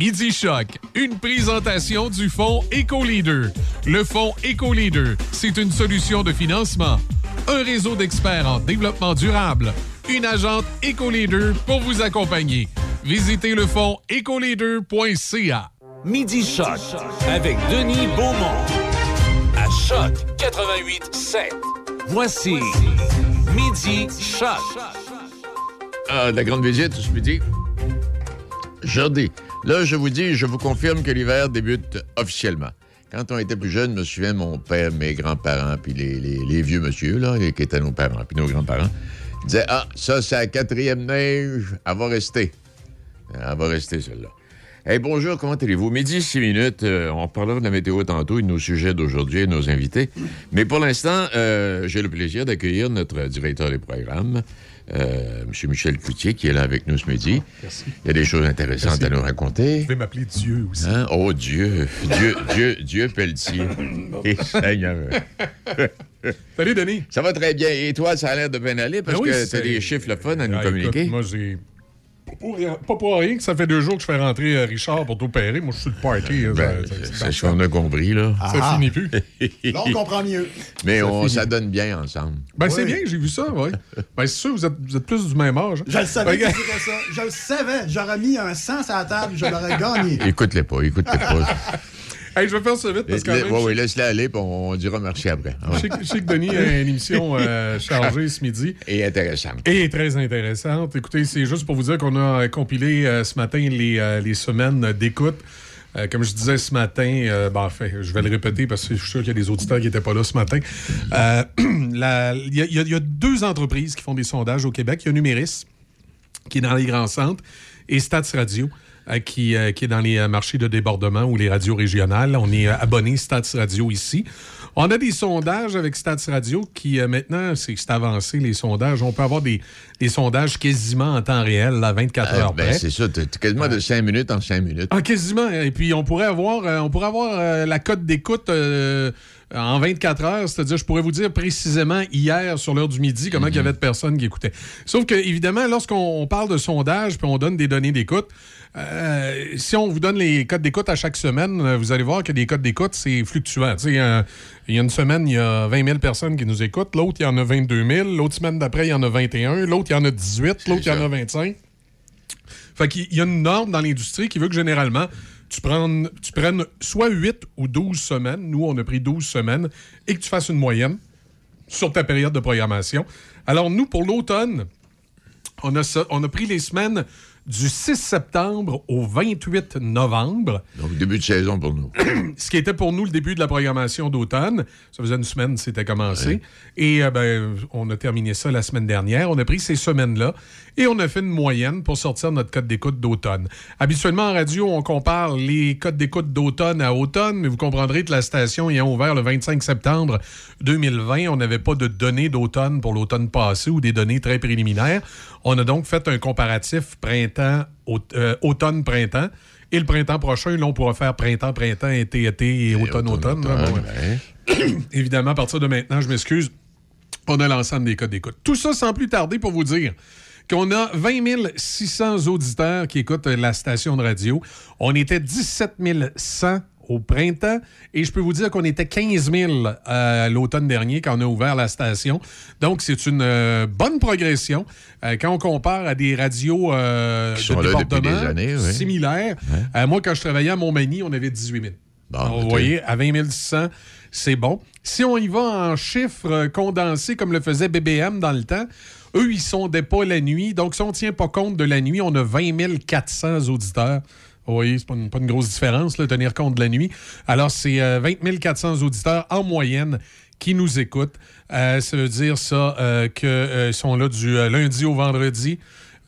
Midi Choc, une présentation du fonds EcoLeader. Le fonds EcoLeader, c'est une solution de financement, un réseau d'experts en développement durable, une agente EcoLeader pour vous accompagner. Visitez le fonds ecoleader.ca. Midi Choc avec Denis Beaumont. À Choc 88 7. Voici Midi Choc. Ah, la grande visite ce midi. Jeudi. Là, je vous dis, je vous confirme que l'hiver débute officiellement. Quand on était plus jeune, je me souviens, mon père, mes grands-parents, puis les, vieux monsieur, là, qui étaient nos parents, puis nos grands-parents, disaient Ah, ça, c'est la quatrième neige, elle va rester. Elle va rester, celle-là. Hey, bonjour, comment allez-vous? Midi, six minutes. euh, on parlera de la météo tantôt et de nos sujets d'aujourd'hui et nos invités. Mais pour l'instant, euh, j'ai le plaisir d'accueillir notre directeur des programmes, euh, M. Michel Cloutier, qui est là avec nous ce midi. Merci. Il y a des choses intéressantes Merci. à nous raconter. Vous pouvez m'appeler Dieu aussi. Hein? Oh Dieu, Dieu, Dieu, Dieu Pelletier. Et Seigneur. Salut, Denis. Ça va très bien. Et toi, ça a l'air de bien aller parce Ben oui, que tu as des chiffres le fun à nous Ah, communiquer? écoute, moi, j'ai. Pas pour, rien, que ça fait deux jours que je fais rentrer euh, Richard pour t'opérer. Moi, je suis le party. hein, Ben, c'est ce qu'on a compris, là. ça Ah. finit plus. Là, on comprend mieux. Mais ça on, ça donne bien ensemble. Ben, c'est bien, j'ai vu ça, oui. Ben, c'est sûr, vous êtes, vous êtes plus du même âge. hein. Je le savais que Regarde. c'était ça. Je le savais. J'aurais mis un 100 à la table, je l'aurais gagné. Écoute-les pas, écoute-les pas. Hey, je vais faire ça vite parce que. Oui, oui, laisse-les aller, puis on, on dira merci après. Je sais, que- je sais que Denis a une émission euh, chargée ce midi. Et intéressant. Et très intéressante. Écoutez, c'est juste pour vous dire qu'on a euh, compilé euh, ce matin les, euh, les semaines d'écoute. Euh, comme je disais ce matin, euh, ben, enfin, je vais le répéter parce que je suis sûr qu'il y a des auditeurs qui n'étaient pas là ce matin. Euh, Il y, y a- il y a deux entreprises qui font des sondages au Québec. Il y a Numéris, qui est dans les grands centres, et Stats Radio, qui, euh, qui est dans les euh, marchés de débordement ou les radios régionales. On est euh, abonné Stats Radio ici. On a des sondages avec Stats Radio qui, euh, maintenant, c'est c'est avancé, les sondages. On peut avoir des, des sondages quasiment en temps réel, à 24 Euh, heures ben, c'est ça, t'as quasiment de 5 minutes en 5 minutes. Ah, quasiment. Et puis, on pourrait avoir, euh, on pourrait avoir euh, la cote d'écoute euh, en 24 heures. C'est-à-dire, je pourrais vous dire précisément hier, sur l'heure du midi, comment il y avait de personnes qui écoutaient. Sauf que, évidemment, lorsqu'on on parle de sondage puis on donne des données d'écoute, euh, si on vous donne les codes d'écoute à chaque semaine, euh, vous allez voir que les codes d'écoute, c'est fluctuant. Euh, il y a une semaine, il y a 20 000 personnes qui nous écoutent. L'autre, il y en a 22 000. L'autre semaine d'après, il y en a 21. L'autre, il y en a 18. L'autre, il y en a 25. Fait qu'il y a une norme dans l'industrie qui veut que généralement, tu prennes, tu prennes soit 8 ou 12 semaines. Nous, on a pris 12 semaines et que tu fasses une moyenne sur ta période de programmation. Alors, nous, pour l'automne, on a, on a pris les semaines du 6 septembre au 28 novembre Donc, début de saison pour nous. ce qui était pour nous le début de la programmation d'automne. Ça faisait une semaine que c'était commencé. Et euh, ben, on a terminé ça la semaine dernière. On a pris ces semaines-là et on a fait une moyenne pour sortir notre code d'écoute d'automne. Habituellement, en radio, on compare les codes d'écoute d'automne à automne, mais vous comprendrez que la station ayant ouvert le 25 septembre 2020, on n'avait pas de données d'automne pour l'automne passé ou des données très préliminaires. On a donc fait un comparatif printemps, aut- euh, automne-printemps. Et le printemps prochain, là, on pourra faire printemps-printemps, été-été et automne-automne. là. automne, Bon, ouais. Évidemment, à partir de maintenant, je m'excuse, on a l'ensemble des codes d'écoute. Tout ça sans plus tarder pour vous dire qu'on a 20 600 auditeurs qui écoutent la station de radio. On était 17 100 au printemps et je peux vous dire qu'on était 15 000 euh, l'automne dernier quand on a ouvert la station. Donc, c'est une euh, bonne progression euh, quand on compare à des radios euh, de là depuis débordement des années, oui. similaires. Euh, moi, quand je travaillais à Montmagny, on avait 18 000. Bon, Alors, ok. vous voyez, à 20 600, c'est bon. Si on y va en chiffres euh, condensés comme le faisait BBM dans le temps, eux, ils sondaient pas la nuit. Donc, si on ne tient pas compte de la nuit, on a 20 400 auditeurs. Vous voyez, c'est pas une, pas une grosse différence, là, tenir compte de la nuit. Alors, c'est euh, 20 400 auditeurs en moyenne qui nous écoutent. Euh, ça veut dire ça euh, qu'ils sont là du euh, lundi au vendredi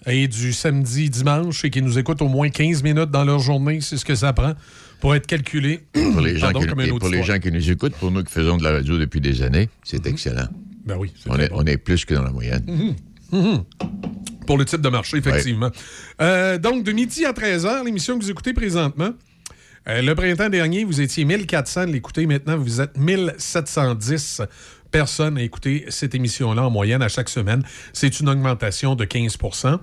et du samedi, dimanche et qui nous écoutent au moins 15 minutes dans leur journée. C'est ce que ça prend pour être calculé. Pour les, gens Pardon, qui, comme un et pour les auditoire. gens qui nous écoutent, pour nous qui faisons de la radio depuis des années, c'est excellent. Ben oui, On est, bon. On est plus que dans la moyenne. Pour le type de marché, effectivement. Euh, donc, de midi à 13h, l'émission que vous écoutez présentement. euh, le printemps dernier, vous étiez 1400 de l'écouter. Maintenant, vous êtes 1710 personnes à écouter cette émission-là en moyenne à chaque semaine. C'est une augmentation de 15%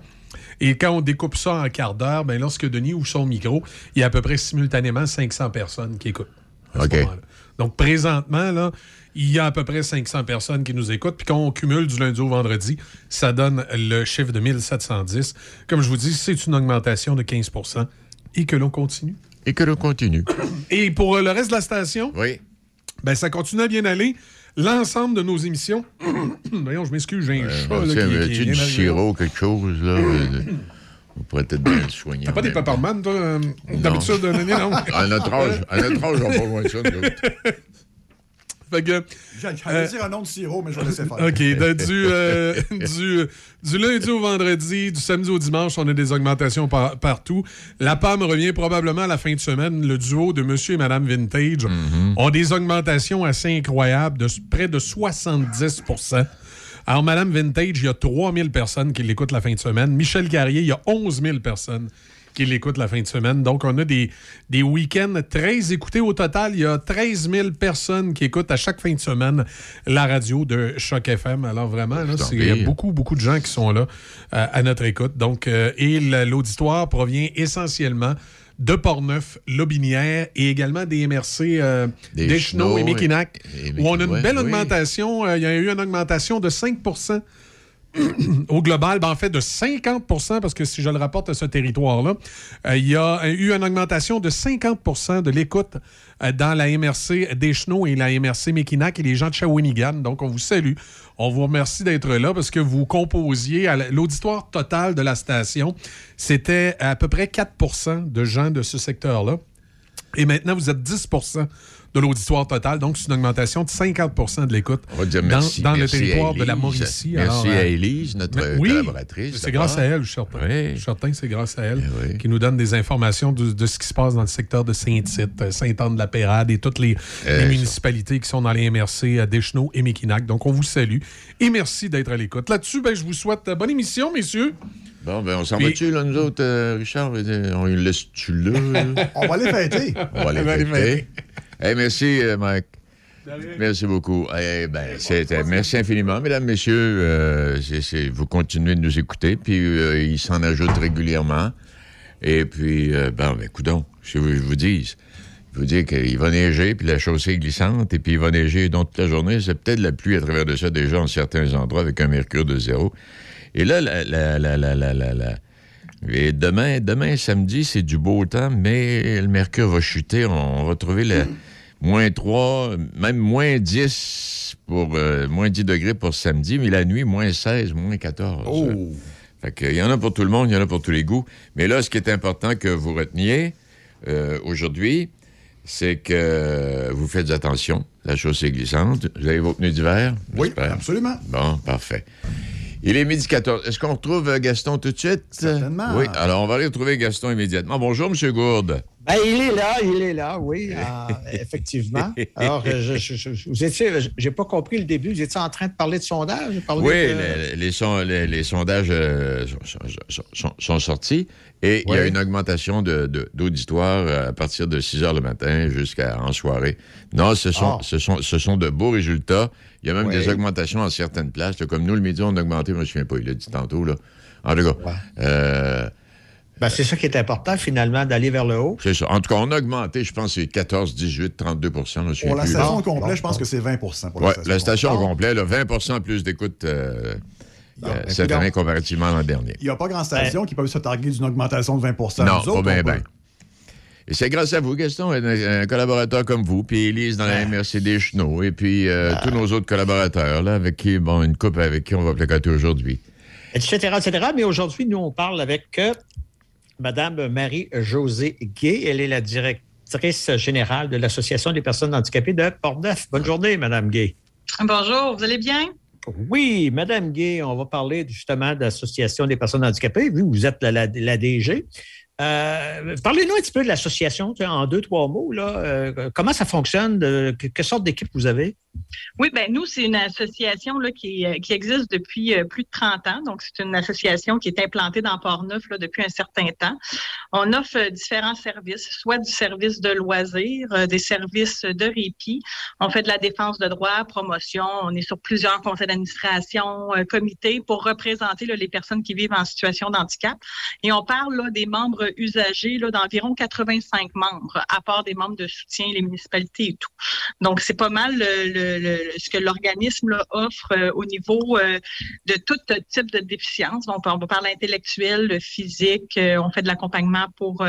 Et quand on découpe ça en quart d'heure, ben lorsque Denis ouvre son micro, il y a à peu près simultanément 500 personnes qui écoutent. à ce. Donc, présentement, là, il y a à peu près 500 personnes qui nous écoutent. Puis quand on cumule du lundi au vendredi, ça donne le chiffre de 1710. Comme je vous dis, c'est une augmentation de 15% et que l'on continue. Et que l'on continue. Et pour euh, le reste de la station, Oui. ben, ça continue à bien aller. L'ensemble de nos émissions. Voyons, je m'excuse, j'ai un chat là, qui, qui est du sirop, quelque chose, là? euh, On pourrait peut-être bien le soigner. T'as pas des paparman, toi, euh, d'habitude, Denis, non? À notre âge, à notre âge, on pas loin de ça. Fait que, J'allais Euh, dire un nom de sirop, mais je vais laisser faire. OK. de- du, euh, du, du lundi au vendredi, du samedi au dimanche, on a des augmentations par- partout. La PAM revient probablement à la fin de semaine. Le duo de Monsieur et Madame Vintage ont des augmentations assez incroyables de près de 70% alors, Madame Vintage, il y a 3000 personnes qui l'écoutent la fin de semaine. Michel Carrier, il y a 11 000 personnes qui l'écoutent la fin de semaine. Donc, on a des, des week-ends très écoutés. Au total, il y a 13 000 personnes qui écoutent à chaque fin de semaine la radio de Choc FM. Alors, vraiment, il y a beaucoup, beaucoup de gens qui sont là euh, à notre écoute. Donc, euh, et la- l'auditoire provient essentiellement de Portneuf, Lobinière et également des MRC euh, Des et Chenaux et- Mekinac, et où on a une ouais, belle oui. augmentation. Il y a eu une augmentation de 5 au global, ben, en fait de 50% parce que si je le rapporte à ce territoire-là, euh, il y a eu une augmentation de 50% de l'écoute euh, dans la MRC d'Echeneau et la MRC Mekinac et les gens de Shawinigan. Donc, on vous salue. On vous remercie d'être là parce que vous composiez l'auditoire total de la station. C'était à peu près 4% de gens de ce secteur-là. Et maintenant, vous êtes 10 de l'auditoire total. Donc, c'est une augmentation de 50% de l'écoute dans, merci. dans le merci à territoire de la. Mauricie. Merci Alors, à euh, Élise, notre mais oui, collaboratrice. C'est grâce à elle, je suis certain. Oui. Je suis certain que c'est grâce à elle Eh oui. qui nous donne des informations de, de ce qui se passe dans le secteur de Saint-Tite, euh, Sainte-Anne-de-la-Pérade et toutes les, Eh, les ça. municipalités qui sont dans les MRC euh, d'Echeneau et Mekinac. Donc, on vous salue et merci d'être à l'écoute. Là-dessus, ben, je vous souhaite euh, bonne émission, messieurs. Bon, ben, on s'en va-tu, là, nous autres, euh, Richard? On laisse-tu là? On va les fêter. On va les fêter. Hey, merci, euh, Mike. Merci beaucoup. Eh ben, c'était- merci infiniment, mesdames, messieurs. Euh, vous continuez de nous écouter, puis euh, il s'en ajoute régulièrement. Et puis, euh, ben, ben, coudonc, je vous, je vous dis, je vous dis qu'il va neiger, puis la chaussée est glissante, et puis il va neiger donc toute la journée. C'est peut-être la pluie à travers de ça déjà en certains endroits avec un mercure de zéro. Et là, la, la, la, la, la, la, la- et demain, demain, samedi, c'est du beau temps, mais le mercure va chuter. On va trouver le moins 3, même moins 10 pour euh, moins 10 degrés pour samedi, mais la nuit, moins 16, moins 14. Oh. Fait que, il y en a pour tout le monde, il y en a pour tous les goûts. Mais là, ce qui est important que vous reteniez euh, aujourd'hui, c'est que vous faites attention. La chaussée est glissante. Vous avez vos pneus d'hiver? Oui, absolument. Bon, parfait. Il est midi 14. Est-ce qu'on retrouve euh, Gaston tout de suite? Certainement. Oui, alors on va aller retrouver Gaston immédiatement. Bonjour, M. Gourde. Ben, il est là, il est là, oui, euh, effectivement. Alors, je, je, je- vous étiez, j'ai pas compris le début. Vous étiez en train de parler de sondage? Oui, de- les, les son- les- les sondages euh, sont, sont- sont- sont sortis et il y a une augmentation de- de- d'auditoire euh, à partir de 6 heures le matin jusqu'à en soirée. Non, ce sont, Ah. ce sont, ce sont de beaux résultats. Il y a même Oui. des augmentations en certaines places. comme nous, le midi, on a augmenté, je me souviens pas, il l'a dit tantôt. Là. En tout cas, Ouais. euh, Ben, c'est ça qui est important, finalement, d'aller vers le haut. c'est ça. En tout cas, on a augmenté, je pense, c'est 14, 18, 32 je me souviens Pour la plus. station Bon, au complet, bon, je pense que c'est 20% pour Ouais, la station au Bon. complet, là, 20 plus d'écoute euh, euh, ben, cette année comparativement à l'an dernier. Il n'y a pas grand station qui peut se targuer d'une augmentation de 20 Non, pas autres, bien. Et c'est grâce à vous, Gaston, un, un collaborateur comme vous, puis Élise dans la MRC des Chenaux, et puis euh, tous nos autres collaborateurs, là, avec qui, bon, une coupe avec qui on va placoter aujourd'hui. etc., etc. Mais aujourd'hui, nous, on parle avec euh, Mme Marie-Josée Gay. Elle est la directrice générale de l'Association des personnes handicapées de Portneuf. Bonne journée, Mme Gay. Bonjour, vous allez bien? Oui, Mme Gay, on va parler justement de l'Association des personnes handicapées. Vous, vous êtes la, la- la DG. Euh, Parlez-nous un petit peu de l'association, en deux, trois mots. Là. Euh, comment ça fonctionne? De, que- quelle sorte d'équipe vous avez? Oui, ben nous, c'est une association là, qui, euh, existe depuis euh, plus de 30 ans. Donc, c'est une association qui est implantée dans Port-Neuf depuis un certain temps. On offre euh, différents services, soit du service de loisirs, des services de répit. On fait de la défense de droits, promotion. On est sur plusieurs conseils d'administration, comités pour représenter les personnes qui vivent en situation d'handicap. Et on parle là, des membres usagers là, d'environ 85 membres, à part des membres de soutien, les municipalités et tout. Donc, c'est pas mal le ce que l'organisme offre euh, au niveau euh, de tout type de déficience. On va parler intellectuel, physique, euh, on fait de l'accompagnement pour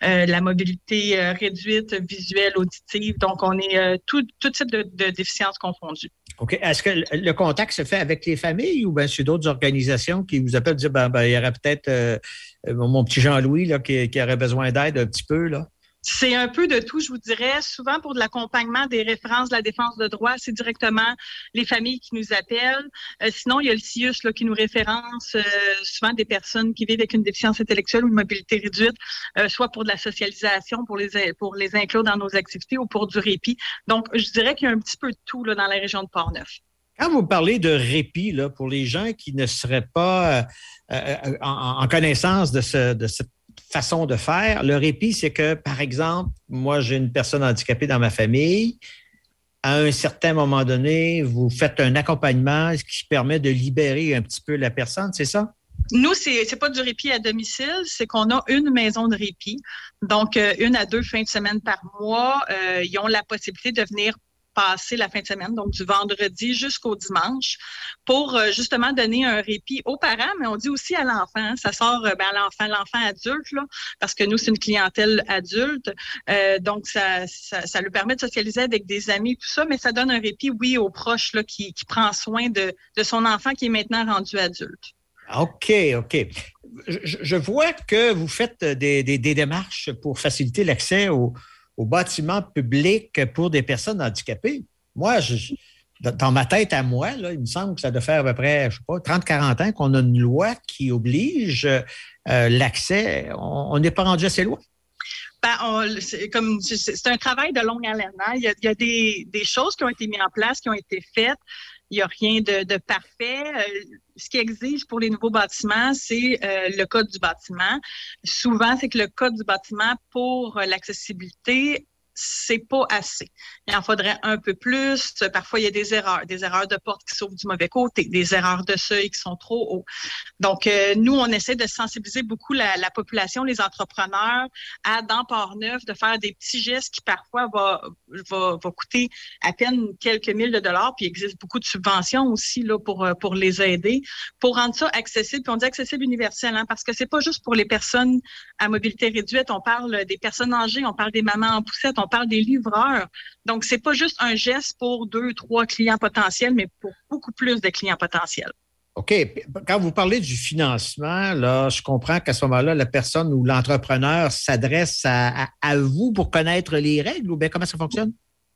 la mobilité réduite, visuelle, auditive. Donc, on est tout, type de, de déficience confondue. OK. Est-ce que le contact se fait avec les familles ou bien c'est d'autres organisations qui vous appellent dire ben, ben il y aurait peut-être mon petit Jean-Louis qui, qui, aurait besoin d'aide un petit peu là? C'est un peu de tout, je vous dirais. Souvent, pour de l'accompagnement des références de la défense de droit, c'est directement les familles qui nous appellent. Euh, sinon, il y a le CIUS qui nous référence euh, souvent des personnes qui vivent avec une déficience intellectuelle ou une mobilité réduite, euh, soit pour de la socialisation, pour les, pour les inclure dans nos activités ou pour du répit. Donc, je dirais qu'il y a un petit peu de tout dans la région de Port-Neuf. Quand vous parlez de répit, pour les gens qui ne seraient pas en, connaissance de, ce, de cette façon de faire. Le répit, c'est que, par exemple, moi, j'ai une personne handicapée dans ma famille. À un certain moment donné, vous faites un accompagnement qui permet de libérer un petit peu la personne, c'est ça? Nous, c'est n'est pas du répit à domicile, c'est qu'on a une maison de répit. Donc, euh, une à deux fins de semaine par mois, euh, ils ont la possibilité de venir passer la fin de semaine, donc du vendredi jusqu'au dimanche, pour euh, justement donner un répit aux parents, mais on dit aussi à l'enfant. Ça sort euh, ben, à l'enfant, l'enfant adulte, parce que nous, c'est une clientèle adulte. Euh, donc, ça, ça, lui permet de socialiser avec des amis, tout ça, mais ça donne un répit, oui, aux proches là, qui, qui prend soin de, de son enfant qui est maintenant rendu adulte. OK, OK. Je, vois que vous faites des, des, des démarches pour faciliter l'accès aux, au bâtiment public pour des personnes handicapées. Moi, dans ma tête à moi, il me semble que ça doit faire à peu près, je sais pas, 30-40 ans qu'on a une loi qui oblige euh, l'accès. On n'est pas rendu assez loin. Ben, c'est comme c'est un travail de longue haleine. Hein. Il y a, des, choses qui ont été mises en place, qui ont été faites. Il n'y a rien de, parfait. Euh, ce qui exige pour les nouveaux bâtiments, c'est euh, le code du bâtiment. Souvent, c'est que le code du bâtiment pour l'accessibilité c'est pas assez. Il en faudrait un peu plus. Parfois, il y a des erreurs, des erreurs de porte qui s'ouvrent du mauvais côté, des erreurs de seuil qui sont trop hauts. Donc, euh, nous, on essaie de sensibiliser beaucoup la, population, les entrepreneurs, à, dans Port-Neuf, de faire des petits gestes qui parfois va, va, coûter à peine quelques mille de dollars. Puis, il existe beaucoup de subventions aussi là, pour, euh, pour les aider, pour rendre ça accessible. Puis, on dit accessible universel, hein, parce que c'est pas juste pour les personnes à mobilité réduite. On parle des personnes âgées, on parle des mamans en poussette, parle des livreurs. Donc, c'est pas juste un geste pour deux, trois clients potentiels, mais pour beaucoup plus de clients potentiels. OK. Quand vous parlez du financement, là, je comprends qu'à ce moment-là, la personne ou l'entrepreneur s'adresse à, à, vous pour connaître les règles ou bien comment ça fonctionne?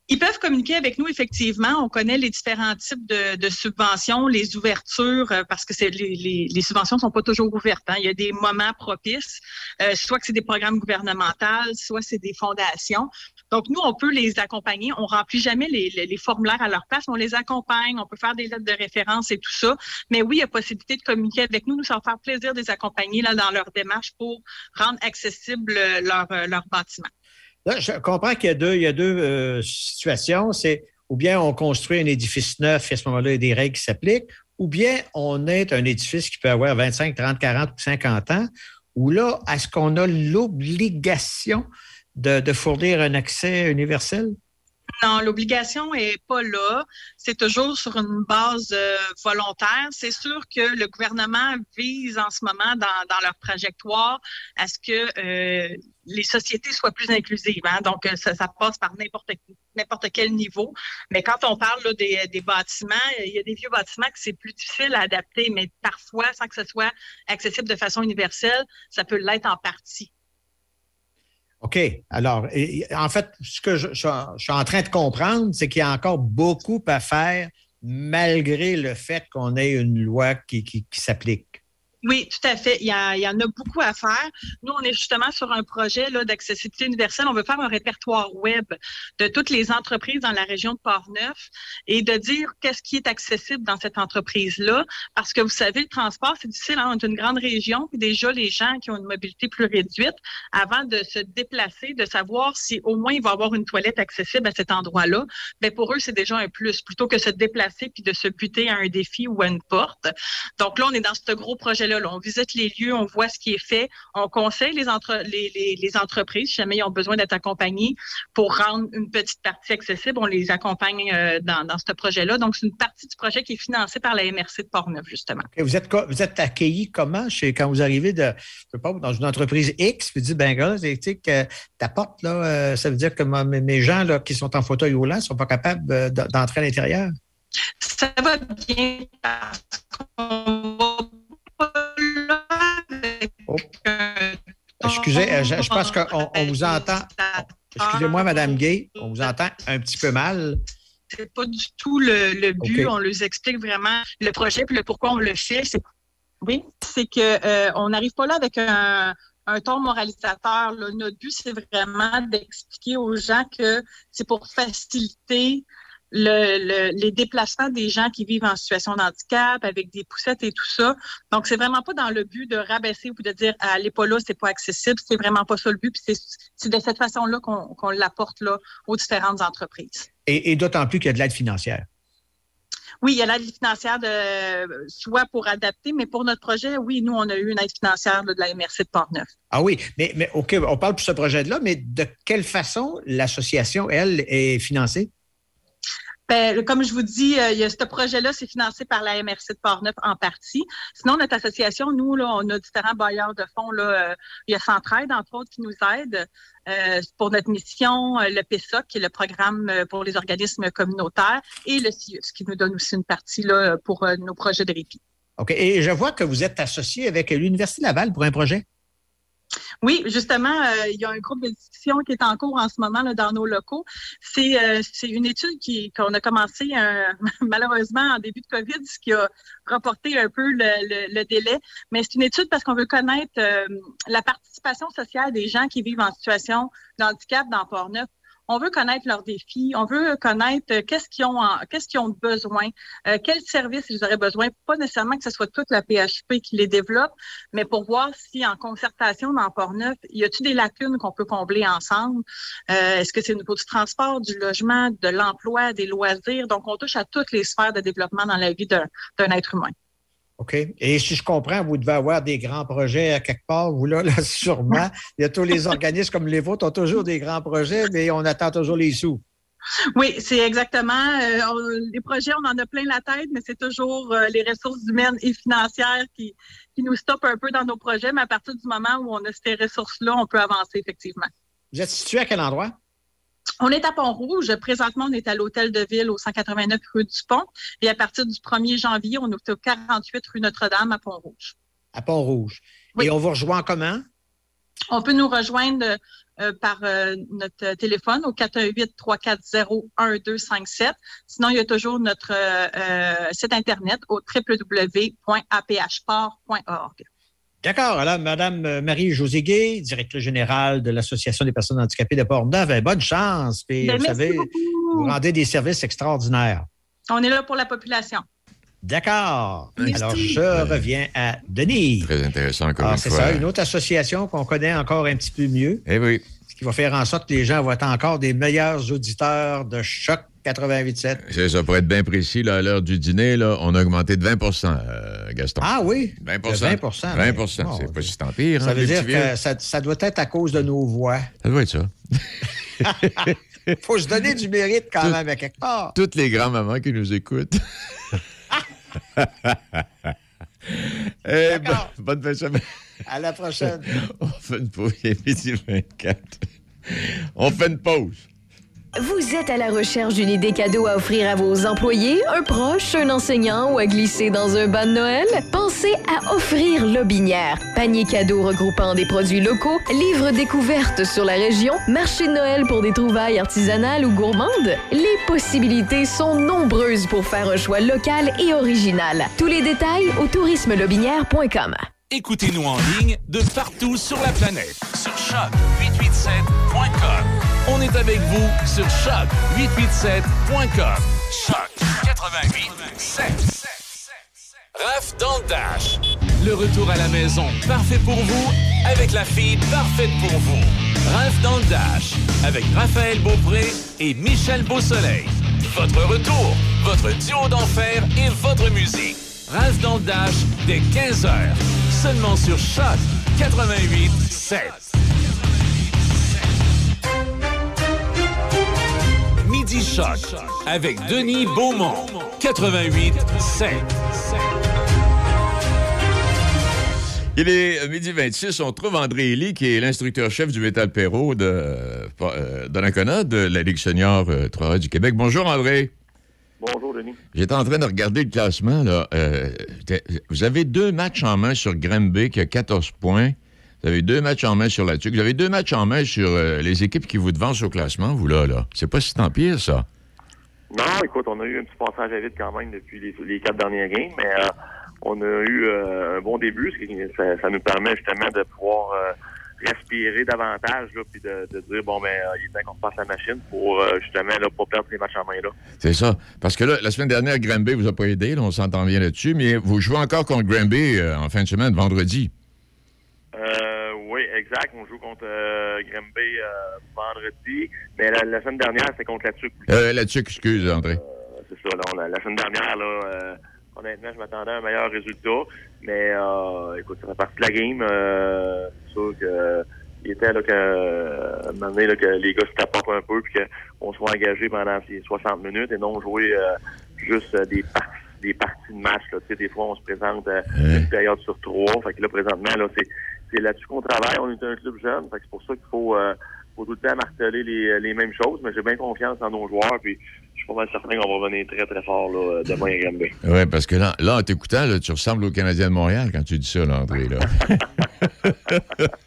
Ils peuvent communiquer avec nous, effectivement. On connaît les différents types de, subventions, les ouvertures, euh, parce que les, les, subventions sont pas toujours ouvertes. Hein. Il y a des moments propices, euh, soit que c'est des programmes gouvernementaux, soit c'est des fondations. Donc, nous, on peut les accompagner. On remplit jamais les, formulaires à leur place, on les accompagne. On peut faire des lettres de référence et tout ça. Mais oui, il y a possibilité de communiquer avec nous. Nous, ça va faire plaisir de les accompagner là, dans leur démarche pour rendre accessible leur, leur bâtiment. Là, je comprends qu'il y a deux, il y a deux euh, situations. C'est ou bien on construit un édifice neuf et à ce moment-là, il y a des règles qui s'appliquent, ou bien on est un édifice qui peut avoir 25, 30, 40 ou 50 ans, où là, est-ce qu'on a l'obligation de, fournir un accès universel? Non, l'obligation est pas là. C'est toujours sur une base euh, volontaire. C'est sûr que le gouvernement vise en ce moment dans, leur trajectoire à ce que euh, les sociétés soient plus inclusives. Hein. Donc, euh, ça, passe par n'importe n'importe quel niveau. Mais quand on parle des, des, bâtiments, il y a des vieux bâtiments que c'est plus difficile à adapter, mais parfois, sans que ce soit accessible de façon universelle, ça peut l'être en partie. OK. Alors, en fait, ce que je, suis en train de comprendre, c'est qu'il y a encore beaucoup à faire malgré le fait qu'on ait une loi qui, qui, s'applique. Oui, tout à fait. Il y, en a beaucoup à faire. Nous, on est justement sur un projet d'accessibilité universelle. On veut faire un répertoire web de toutes les entreprises dans la région de Portneuf et de dire qu'est-ce qui est accessible dans cette entreprise-là. Parce que vous savez, le transport, c'est difficile. Hein? Est une grande région. Puis déjà, les gens qui ont une mobilité plus réduite, avant de se déplacer, de savoir si au moins il va avoir une toilette accessible à cet endroit-là, ben pour eux, c'est déjà un plus, plutôt que se déplacer puis de se buter à un défi ou à une porte. Donc là, on est dans ce gros projet-là. Là. On visite les lieux, on voit ce qui est fait, on conseille les, entre- les, les- les entreprises, si jamais ils ont besoin d'être accompagnés pour rendre une petite partie accessible, on les accompagne euh, dans, dans ce projet-là. Donc, c'est une partie du projet qui est financée par la MRC de Portneuf, justement. Et Vous êtes, vous êtes accueilli comment chez, quand vous arrivez de, je sais pas, dans une entreprise X, puis dites, ben, gars, tu sais que ta porte, là, euh, ça veut dire que mes- gens là, qui sont en fauteuil roulant ne sont pas capables euh, d'entrer à l'intérieur? Ça va bien parce qu'on va Oh. Excusez, euh, je, je pense qu'on on vous entend. Excusez-moi, Madame Gay, on vous entend un petit peu mal. c'est pas du tout le, le but. On les explique vraiment le projet puis le pourquoi on le fait. C'est oui, c'est que euh, on n'arrive pas là avec un, un ton moralisateur. là. Notre but, c'est vraiment d'expliquer aux gens que c'est pour faciliter le, le- les déplacements des gens qui vivent en situation de handicap avec des poussettes et tout ça. Donc, c'est vraiment pas dans le but de rabaisser ou de dire ah, allez pas là, c'est pas accessible. C'est vraiment pas ça le but. Puis c'est, de cette façon-là qu'on, l'apporte là aux différentes entreprises. Et, et d'autant plus qu'il y a de l'aide financière. Oui, il y a l'aide financière de soit pour adapter, mais pour notre projet, oui, nous, on a eu une aide financière de la MRC de Portneuf. Ah oui, mais, mais OK, on parle pour ce projet-là, mais de quelle façon l'association, elle, est financée? Ben, comme je vous dis, euh, ce projet-là, c'est financé par la MRC de Portneuf en partie. Sinon, notre association, nous, on a différents bailleurs de fonds. Euh, il y a Centraide, entre autres, qui nous aide euh, pour notre mission, le PESOC, qui est le programme pour les organismes communautaires, et le CIUS, qui nous donne aussi une partie là, pour nos projets de répit. OK. Et je vois que vous êtes associé avec l'Université Laval pour un projet. Oui, justement, euh, il y a un groupe de discussion qui est en cours en ce moment dans nos locaux. C'est euh, une étude qui qu'on a commencé euh, malheureusement en début de COVID, ce qui a reporté un peu le, le- le délai. Mais c'est une étude parce qu'on veut connaître euh, la participation sociale des gens qui vivent en situation de handicap dans Port-Neuf. On veut connaître leurs défis, on veut connaître euh, qu'est-ce qu'ils ont, qu'est-ce qu'ils ont besoin, euh, quels services ils auraient besoin. Pas nécessairement que ce soit toute la PHP qui les développe, mais pour voir si en concertation dans Port-Neuf, y a-t-il des lacunes qu'on peut combler ensemble? Euh, Est-ce que c'est au niveau du transport, du logement, de l'emploi, des loisirs? Donc, on touche à toutes les sphères de développement dans la vie d'un être humain. OK? Et si je comprends, vous devez avoir des grands projets à quelque part, vous là, là sûrement. Il y a tous les organismes comme les vôtres ont toujours des grands projets, mais on attend toujours les sous. Oui, c'est exactement. euh, on- les projets, on en a plein la tête, mais c'est toujours euh, les ressources humaines et financières qui, qui nous stoppent un peu dans nos projets. Mais à partir du moment où on a ces ressources-là, on peut avancer effectivement. Vous êtes situé à quel endroit? On est à Pont-Rouge. Présentement, on est à l'Hôtel de Ville au 189 rue du Pont. Et à partir du 1er janvier, on est au 48 rue Notre-Dame à Pont-Rouge. À Pont-Rouge. Oui. Et on vous rejoint comment? On peut nous rejoindre euh, par euh, notre téléphone au 418-340-1257. Sinon, il y a toujours notre euh, euh, site Internet au www.aphport.org. D'accord. Alors, Madame euh, Marie-Josée Gay, directrice générale de l'Association des personnes handicapées de Port-Neuf, eh, bonne chance. Puis, Ben, vous savez, beaucoup. vous rendez des services extraordinaires. On est là pour la population. D'accord. Alors, je reviens à Denis. Très intéressant, encore Alors, une c'est fois. ça, une autre association qu'on connaît encore un petit peu mieux, Eh oui. ce qui va faire en sorte que les gens vont être encore des meilleurs auditeurs de Choc 88.7. C'est ça, pour être bien précis, là, à l'heure du dîner, là, on a augmenté de 20% euh, Gaston. Ah oui? 20 de 20 20 mais C'est bon, pas si tant pire. Ça hein, veut dire que ça, ça doit être à cause de nos voix. Ça doit être ça. faut se donner du mérite quand Tout- même à quelque part. Toutes les grands-mamans qui nous écoutent. Eh, D'accord. bo- bonne fin de semaine. À la prochaine. On fait une pause. Il est midi 24. On fait une pause. Vous êtes à la recherche d'une idée cadeau à offrir à vos employés, un proche, un enseignant ou à glisser dans un bas de Noël? Pensez à offrir Lobinière. Panier cadeau regroupant des produits locaux, livres découvertes sur la région, marché de Noël pour des trouvailles artisanales ou gourmandes. Les possibilités sont nombreuses pour faire un choix local et original. Tous les détails au tourismelobinière.com. Écoutez-nous en ligne de partout sur la planète sur choc887.com. On est avec vous sur choc887.com. Choc 88.7. Raph dans le Dash. Le retour à la maison parfait pour vous avec la fille parfaite pour vous. Raph dans le Dash avec Raphaël Beaupré et Michel Beausoleil. Votre retour, votre duo d'enfer et votre musique. Raph dans le Dash dès 15h. Seulement sur Choc 88.7. Midi Choc avec Denis Beaumont. 88.7. Il est midi 26. On trouve André Elie, qui est l'instructeur-chef du Métal Perrault de euh, Donnacona, de la Ligue senior euh, 3 du Québec. Bonjour, André. Bonjour, Denis. J'étais en train de regarder le classement. Là. Euh, vous avez deux matchs en main sur Granby, qui a 14 points. Vous avez deux matchs en main sur la TUC. Vous avez deux matchs en main sur euh, les équipes qui vous devancent au classement, vous, là. là. C'est pas si tant pire, ça. Non, écoute, on a eu un petit passage à vide quand même depuis les, les quatre dernières games, mais euh, on a eu euh, un bon début, ce qui ça, ça nous permet justement de pouvoir respirer davantage, là, puis de, de dire bon ben euh, il est temps qu'on repasse la machine pour euh, justement là, pas perdre ces matchs en main là. C'est ça. Parce que là, la semaine dernière, Granby vous a pas aidé, là, on s'entend bien là-dessus, mais vous jouez encore contre Granby euh, en fin de semaine, vendredi. Euh, oui, exact. On joue contre euh, Granby euh, vendredi, mais la, la semaine dernière c'était contre la TUC. Euh, là-dessus, excuse, André. Euh, c'est ça, là, on a- la semaine dernière, là, euh, honnêtement, je m'attendais à un meilleur résultat. Mais euh, écoute, ça fait partie de la game. Euh, c'est sûr que il était là que euh, à un moment donné, là, que les gars se tapent un peu puis qu'on soit engagé pendant ces 60 minutes et non jouer euh, juste des parties des parties de match. Là. Tu sais, des fois, on se présente euh, une période sur trois. Fait que là, présentement, là, c'est, c'est là-dessus qu'on travaille. On est un club jeune. C'est pour ça qu'il faut, euh, faut tout le temps marteler les, les mêmes choses. Mais j'ai bien confiance en nos joueurs. Puis je suis pas mal certain qu'on va revenir très, très fort là, demain à Granby. Oui, parce que là, là en t'écoutant, tu ressembles au Canadien de Montréal quand tu dis ça, là, André. Là.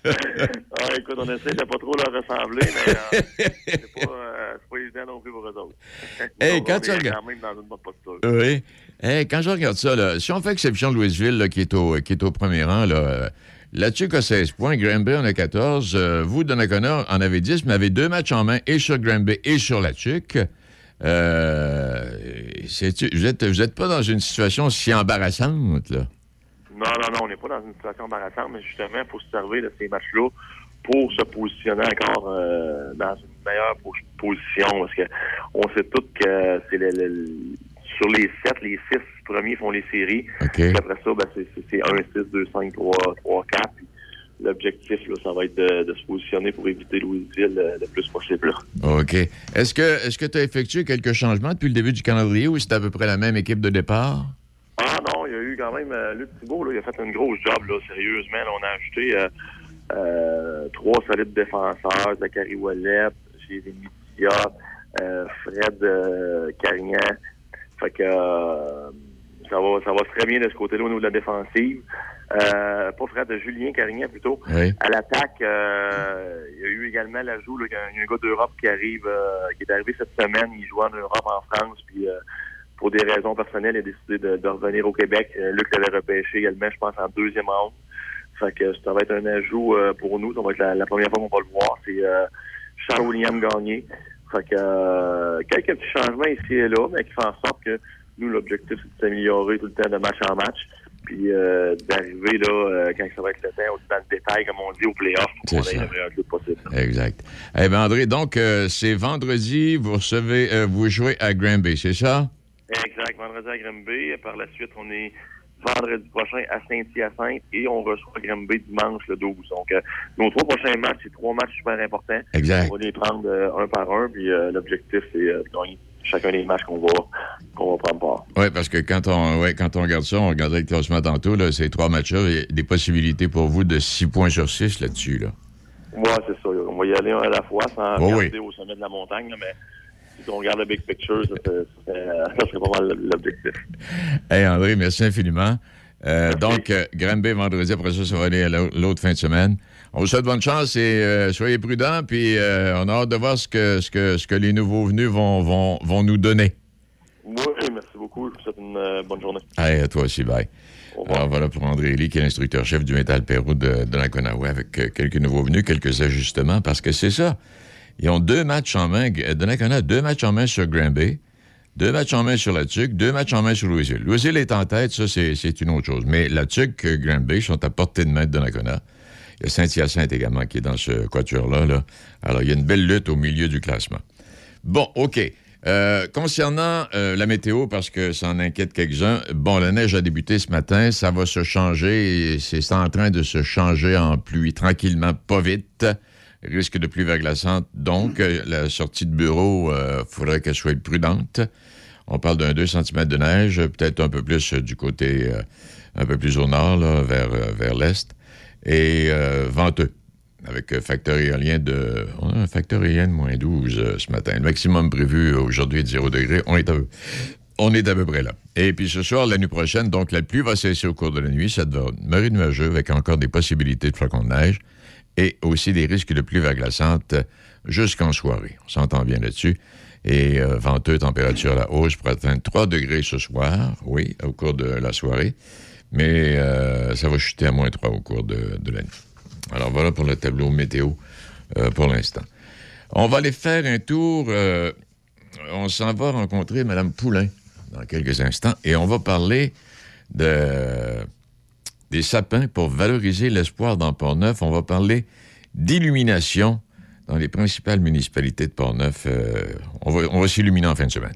Ah, écoute, on essaie de pas trop leur ressembler, mais euh, c'est, pas, euh, pas évident non plus pour eux autres. Hey, quand tu regardes- quand même dans une bonne posture. oui. Hey, quand je regarde ça, là, si on fait exception de Louisville, là, qui, est au, qui est au premier rang, là, TUC a 16 points, Granby en a 14. euh, vous, Donnacona, en avez 10, mais avez deux matchs en main, et sur Granby et sur la TUC. Euh, vous n'êtes êtes pas dans une situation si embarrassante, là? Non, non, non, on n'est pas dans une situation embarrassante, mais justement, il faut se servir de ces matchs-là pour se positionner encore euh, dans une meilleure po- position. Parce que on sait tous que c'est le- sur les sept, les six premiers font les séries. Puis après ça, ben, c'est- c'est c'est 1, 6, 2, 5, 3, 3, 4. Puis L'objectif, ça va être de, de se positionner pour éviter Louisville euh, le plus possible. là. OK. Est-ce que est-ce que tu as effectué quelques changements depuis le début du calendrier ou c'est à peu près la même équipe de départ? Ah non, il y a eu quand même euh, Luc Thibault, là, il a fait une grosse job, là, sérieusement. là, on a ajouté euh, euh, trois solides défenseurs, Zachary Wallet, Jérémy euh, Fred Carignan. Fait que euh, ça va ça va très bien de ce côté-là au niveau de la défensive. Euh, pas Fred, Julien Carignan plutôt. Oui. À l'attaque, euh, il y a eu également l'ajout, il y a un- gars d'Europe qui arrive, euh, qui est arrivé cette semaine. Il joue en Europe, en France, puis pour des raisons personnelles, il a décidé de, de revenir au Québec. Luc l'avait repêché également, je pense, en deuxième round. Fait que ça va être un ajout pour nous. Ça va être la, la première fois qu'on va le voir. C'est euh, Charles-William Gagné. Fait que euh, quelques petits changements ici et là, mais qui font en sorte que nous, l'objectif, c'est de s'améliorer tout le temps de match en match. Puis euh, d'arriver là, euh, quand ça va être le temps, dans le détail, comme on dit, au playoff, pour qu'on ait le meilleur club possible. Exact. Eh bien, André, donc, c'est vendredi, vous recevez, euh, vous jouez à Granby, c'est ça? Exact. Vendredi à Granby. Par la suite, on est vendredi prochain à Saint-Hyacinthe et on reçoit Granby dimanche le 12. Donc, euh, nos trois prochains matchs, c'est trois matchs super importants. Exact. On va les prendre euh, un par un. Puis euh, l'objectif, c'est de gagner chacun des matchs qu'on va, qu'on va prendre part. Oui, parce que quand on, ouais, quand on regarde ça, on regardait le classement tantôt, là, ces trois matchs-là, il y a des possibilités pour vous de 6 points sur 6 là-dessus. Là. Ouais, c'est ça. On va y aller un à la fois sans Oh regarder au sommet de la montagne. là, mais si on regarde le big picture, ça, serait- ça serait ça serait pas mal l'objectif. Hey André, merci infiniment. Euh, donc, euh, Granby vendredi, après ça, ça va aller à l'au- l'autre fin de semaine. On vous souhaite bonne chance et euh, soyez prudents, puis euh, on a hâte de voir ce que, ce que, ce que les nouveaux venus vont, vont, vont nous donner. Oui, merci beaucoup. Je vous souhaite une euh, bonne journée. Hey, à toi aussi, bye. Alors voilà pour André Elie, qui est l'instructeur-chef du Métal Pérou de, de la Conaoué, avec euh, quelques nouveaux venus, quelques ajustements, parce que c'est ça. Ils ont deux matchs en main. Donnacona a deux matchs en main sur Granby, deux matchs en main sur la TUC, deux matchs en main sur Louisville. Louisville est en tête, ça, c'est une autre chose. Mais la TUC, euh, Granby sont à portée de main de Donnacona. Il y a Saint-Hyacinthe également qui est dans ce quatuor-là. là. Alors, il y a une belle lutte au milieu du classement. Bon, OK. Euh, concernant euh, la météo, parce que ça en inquiète quelques-uns, bon, la neige a débuté ce matin, ça va se changer c'est en train de se changer en pluie tranquillement, pas vite. Risque de pluie verglaçante. Donc, euh, la sortie de bureau, il faudrait qu'elle soit prudente. On parle d'un 2 cm de neige, peut-être un peu plus euh, du côté, euh, un peu plus au nord, là, vers, euh, vers l'est, et euh, venteux avec euh, facteur éolien de. On a un facteur éolien de moins 12 euh, ce matin. Le maximum prévu euh, aujourd'hui est de 0 degré. On est, à, on est à peu près là. Et puis ce soir, la nuit prochaine, donc la pluie va cesser au cours de la nuit. Ça devrait demeurer nuageux avec encore des possibilités de flocons de neige et aussi des risques de pluie verglaçante jusqu'en soirée. On s'entend bien là-dessus. Et euh, venteux, température à la hausse pour atteindre 3 degrés ce soir, oui, au cours de la soirée. Mais euh, ça va chuter à moins 3 au cours de, de la nuit. Alors voilà pour le tableau météo euh, pour l'instant. On va aller faire un tour. euh, on s'en va rencontrer Mme Poulain dans quelques instants et on va parler de, des sapins pour valoriser l'espoir dans Port-Neuf. On va parler d'illumination dans les principales municipalités de Port-Neuf. Euh, on va, on va s'illuminer en fin de semaine.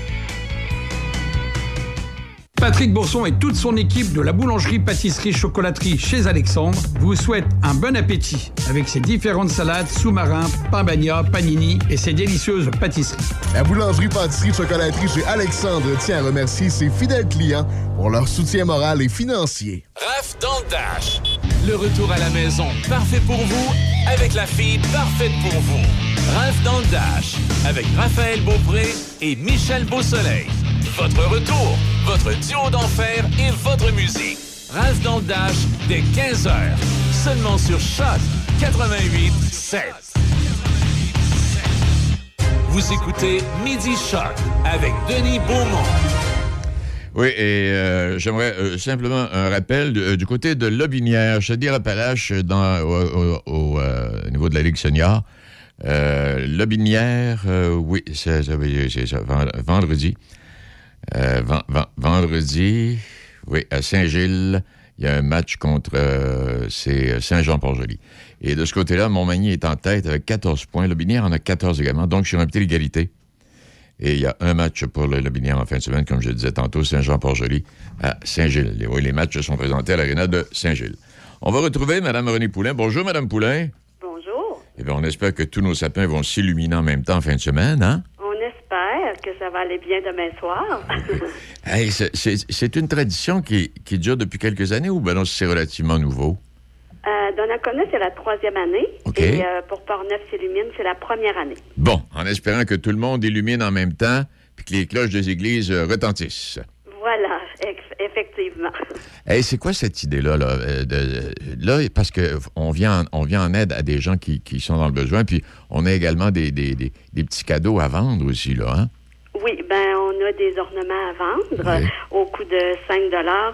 Patrick Bourson et toute son équipe de la boulangerie-pâtisserie-chocolaterie chez Alexandre vous souhaitent un bon appétit avec ses différentes salades, sous-marins, pain bagna, panini et ses délicieuses pâtisseries. La boulangerie-pâtisserie-chocolaterie chez Alexandre tient à remercier ses fidèles clients pour leur soutien moral et financier. Raph dans le Dash. Le retour à la maison, parfait pour vous, avec la fille parfaite pour vous. Raph dans le Dash, avec Raphaël Beaupré et Michel Beausoleil. Votre retour, votre duo d'enfer et votre musique. Raph dans le Dash, dès 15h. Seulement sur Choc 88 7. Vous écoutez Midi Choc avec Denis Beaumont. Oui, et euh, j'aimerais euh, simplement un rappel euh, du côté de Lobinière, Chaudière-Appalaches, dans, au, au- au, au niveau de la Ligue senior. Lobinière, oui, c'est vendredi. Euh, ven- ven- vendredi, oui, à Saint-Gilles, il y a un match contre euh, c'est Saint-Jean-Port-Joli. Et de ce côté-là, Montmagny est en tête avec 14 points. Lobinière en a 14 également, donc sur un petit l'égalité. Et il y a un match pour le Lobinière en fin de semaine, comme je le disais tantôt, Saint-Jean-Port-Joli à Saint-Gilles. Et Oui, les matchs sont présentés à l'aréna de Saint-Gilles. On va retrouver Mme Renée Poulain. Bonjour, Mme Poulain. Bonjour. Eh bien, on espère que tous nos sapins vont s'illuminer en même temps en fin de semaine, hein? Que ça va aller bien demain soir? Hey, c'est- une tradition qui, qui dure depuis quelques années ou ben non, c'est relativement nouveau? euh, Donnacona, c'est la troisième année. Et euh, pour Port-Neuf s'illumine, c'est la première année. Bon, en espérant que tout le monde illumine en même temps puis que les cloches des églises euh, retentissent. Voilà, effectivement. Hey, c'est quoi cette idée-là? Là, euh, de- là parce qu'on vient, en- on vient en aide à des gens qui, qui sont dans le besoin, puis on a également des, des- des- des petits cadeaux à vendre aussi, là, hein? Oui, ben on a des ornements à vendre Oui. euh, au coût de 5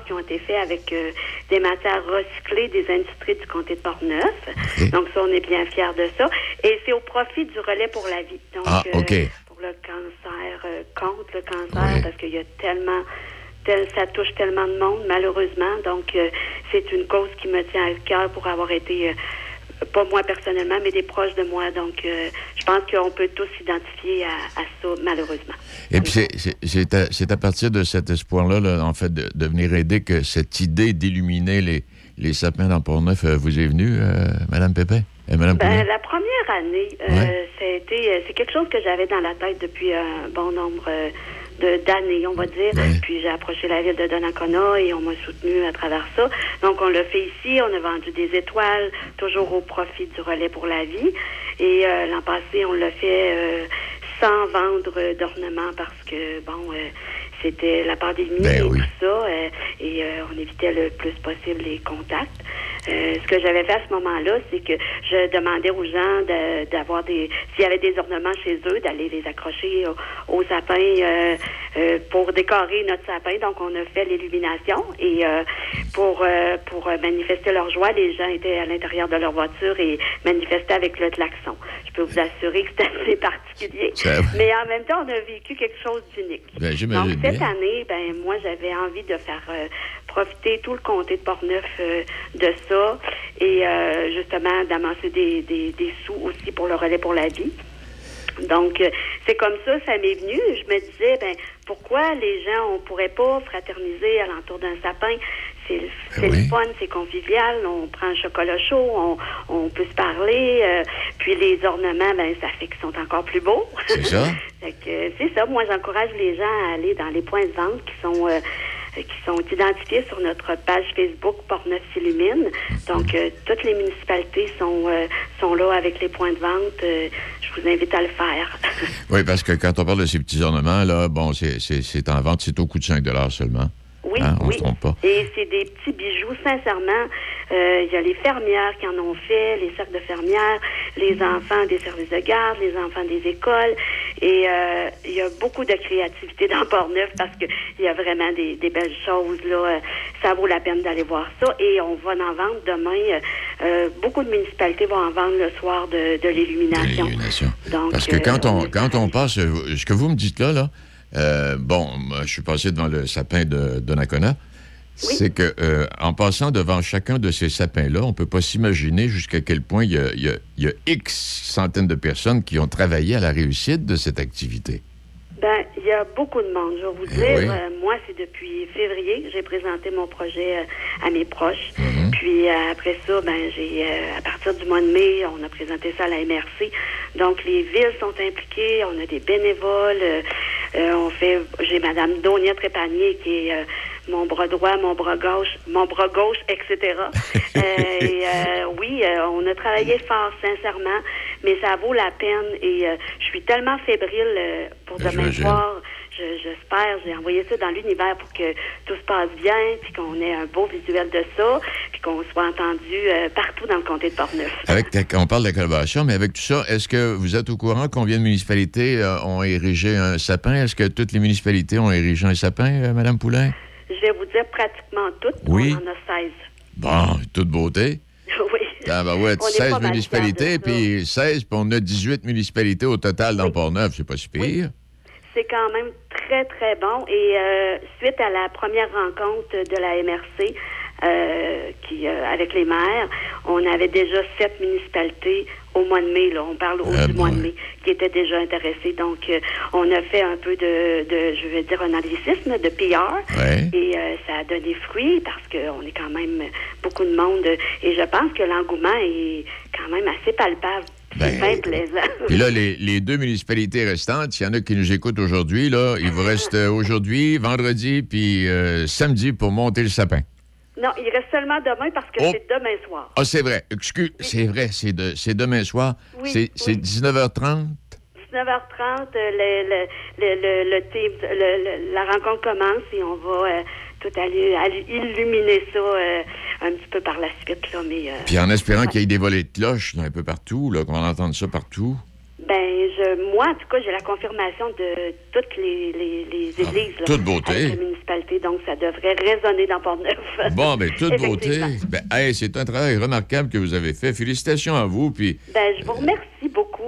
qui ont été faits avec euh, des matières recyclées des industries du comté de Portneuf. Donc ça, on est bien fiers de ça. Et c'est au profit du relais pour la vie. Donc, Ah, OK. pour le cancer, euh, contre le cancer, parce qu'il y a tellement, tel- ça touche tellement de monde, malheureusement. Donc, euh, c'est une cause qui me tient à cœur pour avoir été, euh, pas moi personnellement, mais des proches de moi. Donc, euh, je pense qu'on peut tous s'identifier à, à ça, malheureusement. Et puis, c'est- à, partir de cet espoir-là, là, en fait, de, de venir aider que cette idée d'illuminer les, les sapins dans Port-Neuf euh, vous est venue, euh, Madame Pépin? Et Madame Ben, la première année, euh, Ouais. euh, c'est quelque chose que j'avais dans la tête depuis un bon nombre euh, d'années, on va dire. Puis j'ai approché la ville de Donnacona et on m'a soutenu à travers ça. Donc on l'a fait ici, on a vendu des étoiles, toujours au profit du relais pour la vie. Et euh, l'an passé, on l'a fait euh, sans vendre d'ornements parce que, bon, euh, c'était la pandémie Ben et tout ça, euh, et euh, on évitait le plus possible les contacts. Euh, ce que j'avais fait à ce moment-là, c'est que je demandais aux gens de- d'avoir des, s'il y avait des ornements chez eux, d'aller les accrocher au- aux sapins euh, euh, pour décorer notre sapin. Donc, on a fait l'illumination et euh, pour euh, pour manifester leur joie, les gens étaient à l'intérieur de leur voiture et manifestaient avec le klaxon. Je peux vous assurer que c'était assez particulier, Ça- mais en même temps, on a vécu quelque chose d'unique. Ben, cette année, ben moi, j'avais envie de faire euh, profiter tout le comté de Portneuf euh, de ça et euh, justement d'amasser des sous aussi pour le relais pour la vie. Donc, euh, c'est comme ça, ça m'est venu. Je me disais, ben, pourquoi les gens, on pourrait pas fraterniser alentour d'un sapin? C'est le- c'est le fun, c'est convivial, on prend un chocolat chaud, on, on peut se parler, euh, puis les ornements, ben, ça fait qu'ils sont encore plus beaux. C'est ça? Euh, c'est ça. Moi, j'encourage les gens à aller dans les points de vente qui sont euh, qui sont identifiés sur notre page Facebook Portneuf s'illumine. Donc, euh, toutes les municipalités sont sont là avec les points de vente. Je vous invite à le faire. Oui, parce que quand on parle de ces petits ornements, là, bon, c'est en vente, c'est au coût de 5 seulement. Oui, Hein, on oui. se trompe pas. Et c'est des petits bijoux, sincèrement. Euh, Il y a les fermières qui en ont fait, les cercles de fermières, les enfants des services de garde, les enfants des écoles. Et euh, il y a beaucoup de créativité dans Port-Neuf parce qu'il y a vraiment des, des belles choses. là. Euh, Ça vaut la peine d'aller voir ça. Et on va en vendre demain. euh, beaucoup de municipalités vont en vendre le soir de, de l'illumination. Parce que quand on, quand on passe, ce que vous me dites là, là, euh, bon, je suis passé devant le sapin de Donnacona, c'est que euh, en passant devant chacun de ces sapins-là, on peut pas s'imaginer jusqu'à quel point il y a, y y X centaines de personnes qui ont travaillé à la réussite de cette activité. Ben, il y a beaucoup de monde. Je vais vous Eh dire, oui. euh, moi, c'est depuis février que j'ai présenté mon projet euh, à mes proches. Mhm. Puis euh, après ça, ben, j'ai à partir du mois de mai, on a présenté ça à la MRC. Donc les villes sont impliquées, on a des bénévoles. Euh, on fait, j'ai Madame Donia Trépanier qui est euh, mon bras droit, mon bras gauche, mon bras gauche, etc. Euh, et, euh, oui, euh, on a travaillé fort, sincèrement, mais ça vaut la peine. Et euh, je suis tellement fébrile euh, pour demain j'imagine. J'espère, j'ai envoyé ça dans l'univers pour que tout se passe bien, puis qu'on ait un beau visuel de ça, puis qu'on soit entendu euh, partout dans le comté de Portneuf. Avec on parle de la collaboration, mais avec tout ça, est-ce que vous êtes au courant combien de municipalités euh, ont érigé un sapin? Est-ce que toutes les municipalités ont érigé un sapin, euh, Madame Poulain? Je vais vous dire pratiquement toutes. Oui. On en a 16. Bon, toute beauté. oui. Ah ben ouais, On est 16 pas mal municipalités, puis 16, puis on a 18 municipalités au total dans Port-Neuf. C'est pas si pire. C'est quand même très, très bon. Et euh, suite à la première rencontre de la MRC euh, qui, euh, avec les maires, on avait déjà sept municipalités au mois de mai, là, on parle au Ah mois de mai, qui étaient déjà intéressées. Donc, on a fait un peu de, de, je vais dire, un anglicisme de PR. Ouais. Et ça a donné fruit parce qu'on est quand même beaucoup de monde. Et je pense que l'engouement est quand même assez palpable. C'est bien plaisant. Ben, Puis là, les, les deux municipalités restantes, il y en a qui nous écoutent aujourd'hui, là, il vous reste euh, aujourd'hui, vendredi, puis euh, samedi pour monter le sapin. Non, il reste seulement demain parce que Oh. c'est demain soir. Ah, c'est vrai. Excuse, c'est vrai, c'est de- c'est demain soir. Oui, c'est c'est oui. 19h30. 19h30, euh, le, le, le, le, team- la rencontre commence et on va euh, tout aller, aller illuminer ça euh, un petit peu par la suite. Là, mais, euh, Puis en espérant qu'il y ait des volets de cloches là, un peu partout, là, qu'on entende ça partout. ben, je, moi, en tout cas, j'ai la confirmation de toutes les, les, les églises. là, toute beauté. La municipalité, donc ça devrait résonner dans Port-Neuf. Bon, ben toute beauté. Ben, hey, c'est un travail remarquable que vous avez fait. Félicitations à vous, puis, Ben, je vous remercie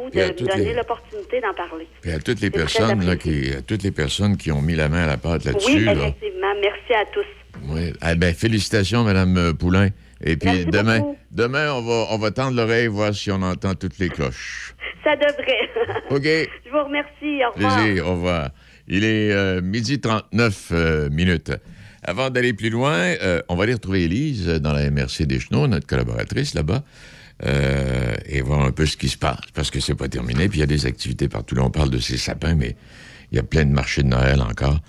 de me donner les- l'opportunité d'en parler. puis à toutes les personnes là, qui, à toutes les personnes qui ont mis la main à la pâte là-dessus. Oui, là. effectivement. Merci à tous. Oui. Ah, ben, félicitations, Madame euh, Poulain. Et puis Merci demain, beaucoup. demain on, va, on va tendre l'oreille, voir si on entend toutes les cloches. Ça devrait. OK. Je vous remercie. Au revoir. Plaisir, au revoir. Il est euh, midi 39 euh, minutes. Avant d'aller plus loin, euh, on va aller retrouver Élise dans la MRC des Chenaux, notre collaboratrice là-bas, euh, et voir un peu ce qui se passe, parce que c'est pas terminé. Puis il y a des activités partout. On parle de ces sapins, mais il y a plein de marchés de Noël encore.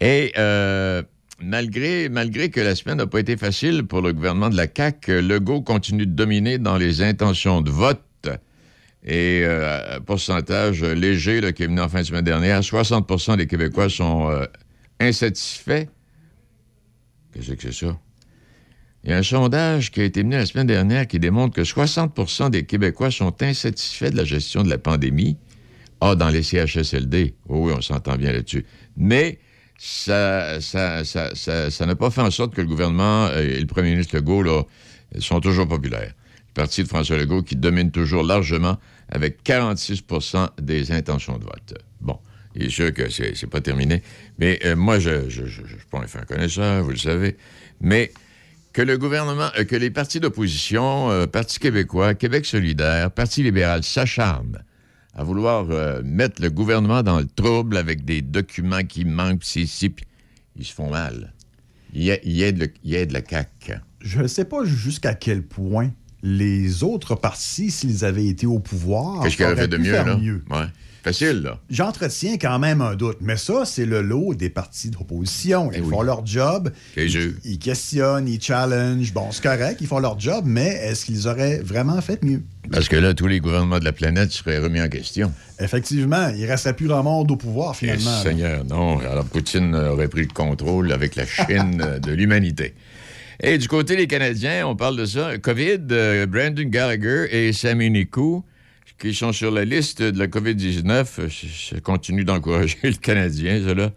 Et euh, malgré, malgré que la semaine n'a pas été facile pour le gouvernement de la CAQ, Legault continue de dominer dans les intentions de vote. Et euh, pourcentage léger qui est venu en fin de semaine dernière, 60% des Québécois sont insatisfaits. Qu'est-ce que c'est ça? Il y a un sondage qui a été mené la semaine dernière qui démontre que 60% des Québécois sont insatisfaits de la gestion de la pandémie. Ah, dans les CHSLD. Oui, oui, on s'entend bien là-dessus. Mais ça ça, ça, ça- n'a pas fait en sorte que le gouvernement euh, et le premier ministre Legault là, sont toujours populaires. Le parti de François Legault qui domine toujours largement avec 46 des intentions de vote. Bon, il est sûr que c'est pas terminé. Mais euh, moi, je ne suis pas un connaisseur, vous le savez. Mais que le gouvernement, euh, que les partis d'opposition, euh, Parti québécois, Québec solidaire, Parti libéral s'acharnent à vouloir euh, mettre le gouvernement dans le trouble avec des documents qui manquent, pis c'est ici, puis ils se font mal. A- aident, le, ils aident la CAQ. Je ne sais pas jusqu'à quel point les autres partis, s'ils avaient été au pouvoir, Qu'est-ce qu'il aurait auraient fait de mieux, là? mieux. Ouais. Facile, là. J'entretiens quand même un doute, mais ça, c'est le lot des partis d'opposition. Ils font leur job, ils, ils questionnent, ils challengent. Bon, c'est correct, ils font leur job, mais est-ce qu'ils auraient vraiment fait mieux? Parce que là, tous les gouvernements de la planète seraient remis en question. Effectivement, il ne resterait plus grand monde au pouvoir, Eh, finalement. Seigneur, non. Alors, Poutine aurait pris le contrôle avec la Chine de l'humanité. Et du côté des Canadiens, on parle de ça. COVID, euh, Brandon Gallagher et Sami Nikou, qui sont sur la liste de la COVID-19, euh, ça continue d'encourager le Canadien, là.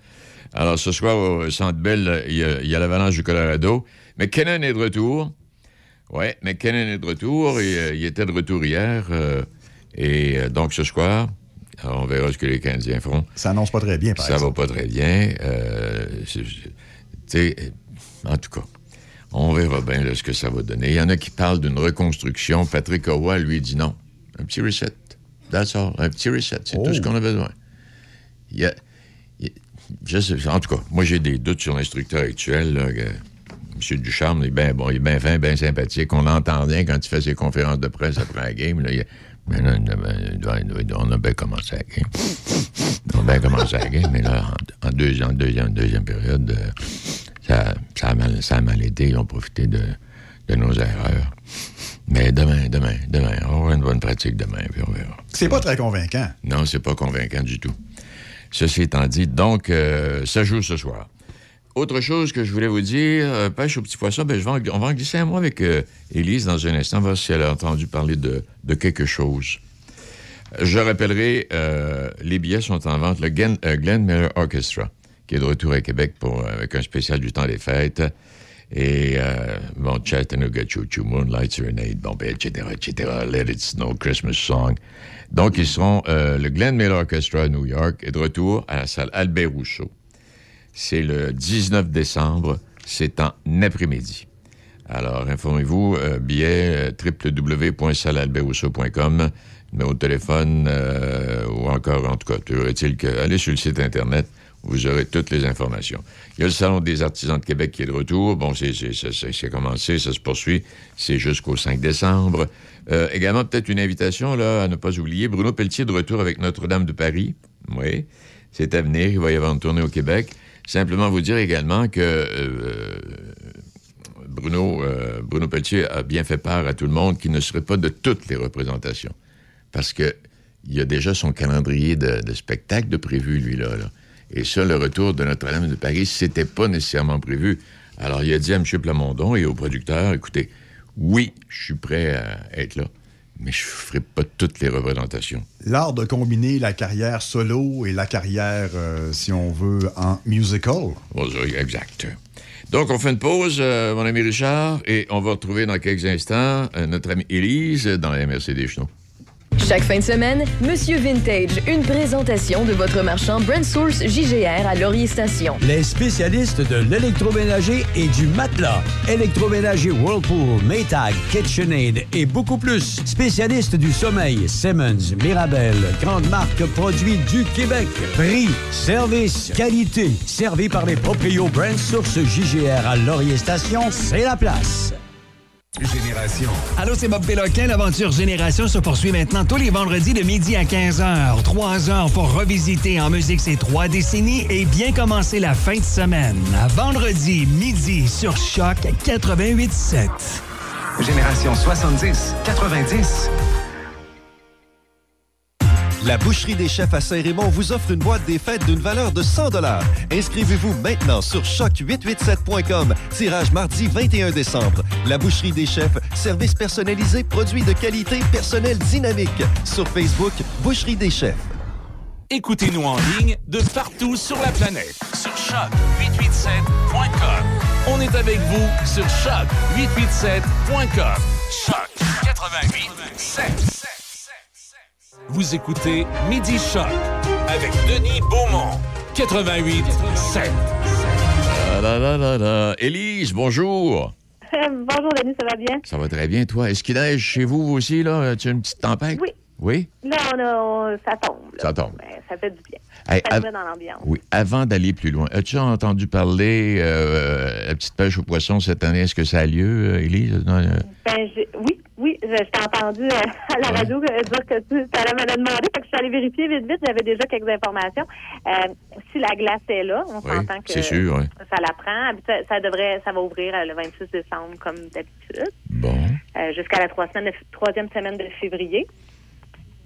Alors, ce soir, au Centre Bell, il y a, l'avalanche du Colorado. Mais Kennan est de retour. Oui, McKinnon est de retour. Et, euh, il était de retour hier. euh, et euh, donc, ce soir, alors, on verra ce que les Canadiens feront. Ça annonce pas très bien, par Ça exemple. va pas très bien. euh, tu sais, en tout cas, on verra bien là, ce que ça va donner. Il y en a qui parlent d'une reconstruction. Patrick Roy, lui, dit non. Un petit reset. That's all. Un petit reset. C'est tout ce qu'on a besoin. Il y a- il y a- je sais- en tout cas, moi, j'ai des doutes sur l'instructeur actuel. Là, que M. Ducharme, il est bien bon, il est bien fin, bien sympathique. On l'entend bien quand il fait ses conférences de presse après la game. Là, il, mais là, on a bien commencé la game. On a bien commencé la game, mais là, en, en deuxième, deuxième, deuxième période, euh, ça, ça, a mal, ça a mal été. Ils ont profité de, de nos erreurs. Mais demain, demain, demain, on va avoir une bonne pratique demain, puis on verra. C'est pas très convaincant. Non, c'est pas convaincant du tout. Ceci étant dit, donc, euh, ça joue ce soir. Autre chose que je voulais vous dire, euh, pêche au petit poisson, ben, je vais en- on va en glisser un mot avec euh, Élise dans un instant, voir si elle a entendu parler de, de quelque chose. Je rappellerai, les billets sont en vente. Le Glen, euh, Glenn Miller Orchestra, qui est de retour à Québec pour, avec un spécial du temps des fêtes. Et, euh, bon, Chattanooga Choo Choo, Moonlight Serenade, bon, ben, etc., etc., Let It Snow, Christmas Song. Donc, ils seront, euh, le Glenn Miller Orchestra à New York est de retour à la salle Albert Rousseau. C'est le 19 décembre, c'est en après-midi. Alors, informez-vous, euh, billet euh, www.salalbertrousseau.com, numéro de téléphone, euh, ou encore, en tout cas, toujours est-il que allez sur le site Internet, vous aurez toutes les informations. Il y a le Salon des artisans de Québec qui est de retour. Bon, c'est commencé, ça se poursuit. C'est jusqu'au 5 décembre. Euh, également, peut-être une invitation, là, à ne pas oublier. Bruno Pelletier de retour avec Notre-Dame de Paris. Oui, c'est à venir. Il va y avoir une tournée au Québec. Simplement vous dire également que euh, Bruno, euh, Bruno Pelletier a bien fait part à tout le monde qu'il ne serait pas de toutes les représentations. Parce que il y a déjà son calendrier de, de spectacle de prévu, lui, là. Et ça, le retour de Notre-Dame de Paris, c'était pas nécessairement prévu. Alors, il a dit à M. Plamondon et au producteur, écoutez, oui, je suis prêt à être là, mais je ferai pas toutes les représentations. L'art de combiner la carrière solo et la carrière, euh, si on veut, en musical. Exact. Donc, on fait une pause, euh, mon ami Richard, et on va retrouver dans quelques instants euh, notre amie Élise dans la MRC des Chenaux. Chaque fin de semaine, Monsieur Vintage, une présentation de votre marchand Brand Source JGR à Laurier Station. Les spécialistes de l'électroménager et du matelas. Électroménager Whirlpool, Maytag, KitchenAid et beaucoup plus. Spécialistes du sommeil, Simmons, Mirabel, grande marque produits du Québec. Prix, service, qualité. Servi par les proprios Brand Source JGR à Laurier Station, c'est la place. Génération. Allô, c'est Bob Péloquin. L'aventure Génération se poursuit maintenant tous les vendredis de midi à 15h. Trois heures pour revisiter en musique ces trois décennies et bien commencer la fin de semaine. À vendredi, midi, sur Choc 88.7. Génération 70, 90. La Boucherie des Chefs à Saint-Raymond vous offre une boîte des fêtes d'une valeur de 100 Inscrivez-vous maintenant sur choc887.com. Tirage mardi 21 décembre. La Boucherie des Chefs, service personnalisé, produits de qualité, personnel dynamique. Sur Facebook, Boucherie des Chefs. Écoutez-nous en ligne de partout sur la planète. Sur choc887.com. On est avec vous sur choc887.com. Choc 88 vous écoutez Midi Choc avec Denis Beaumont, 88 7. La, la, la, la. Élise, bonjour. Bonjour, Denis, ça va bien? Ça va très bien, toi. Est-ce qu'il neige chez vous aussi, là? Tu as une petite tempête? Oui. Oui? Là, on a, on- ça tombe. là. Ça tombe. Ben, ça fait du bien. Hey, av- dans l'ambiance. Oui, avant d'aller plus loin, as-tu entendu parler euh, la petite pêche aux poissons cette année? Est-ce que ça a lieu, euh, Élise? Euh, Ben, oui, oui, je, t'ai entendu euh, à la radio dire que tu allais me le demander, fait que je suis allée vérifier vite, vite, j'avais déjà quelques informations. Si la glace est là, on Oui, s'entend que c'est sûr, oui. ça la prend. Ça, devrait, ça va ouvrir le 26 décembre comme d'habitude. Bon, jusqu'à la troisième semaine de février.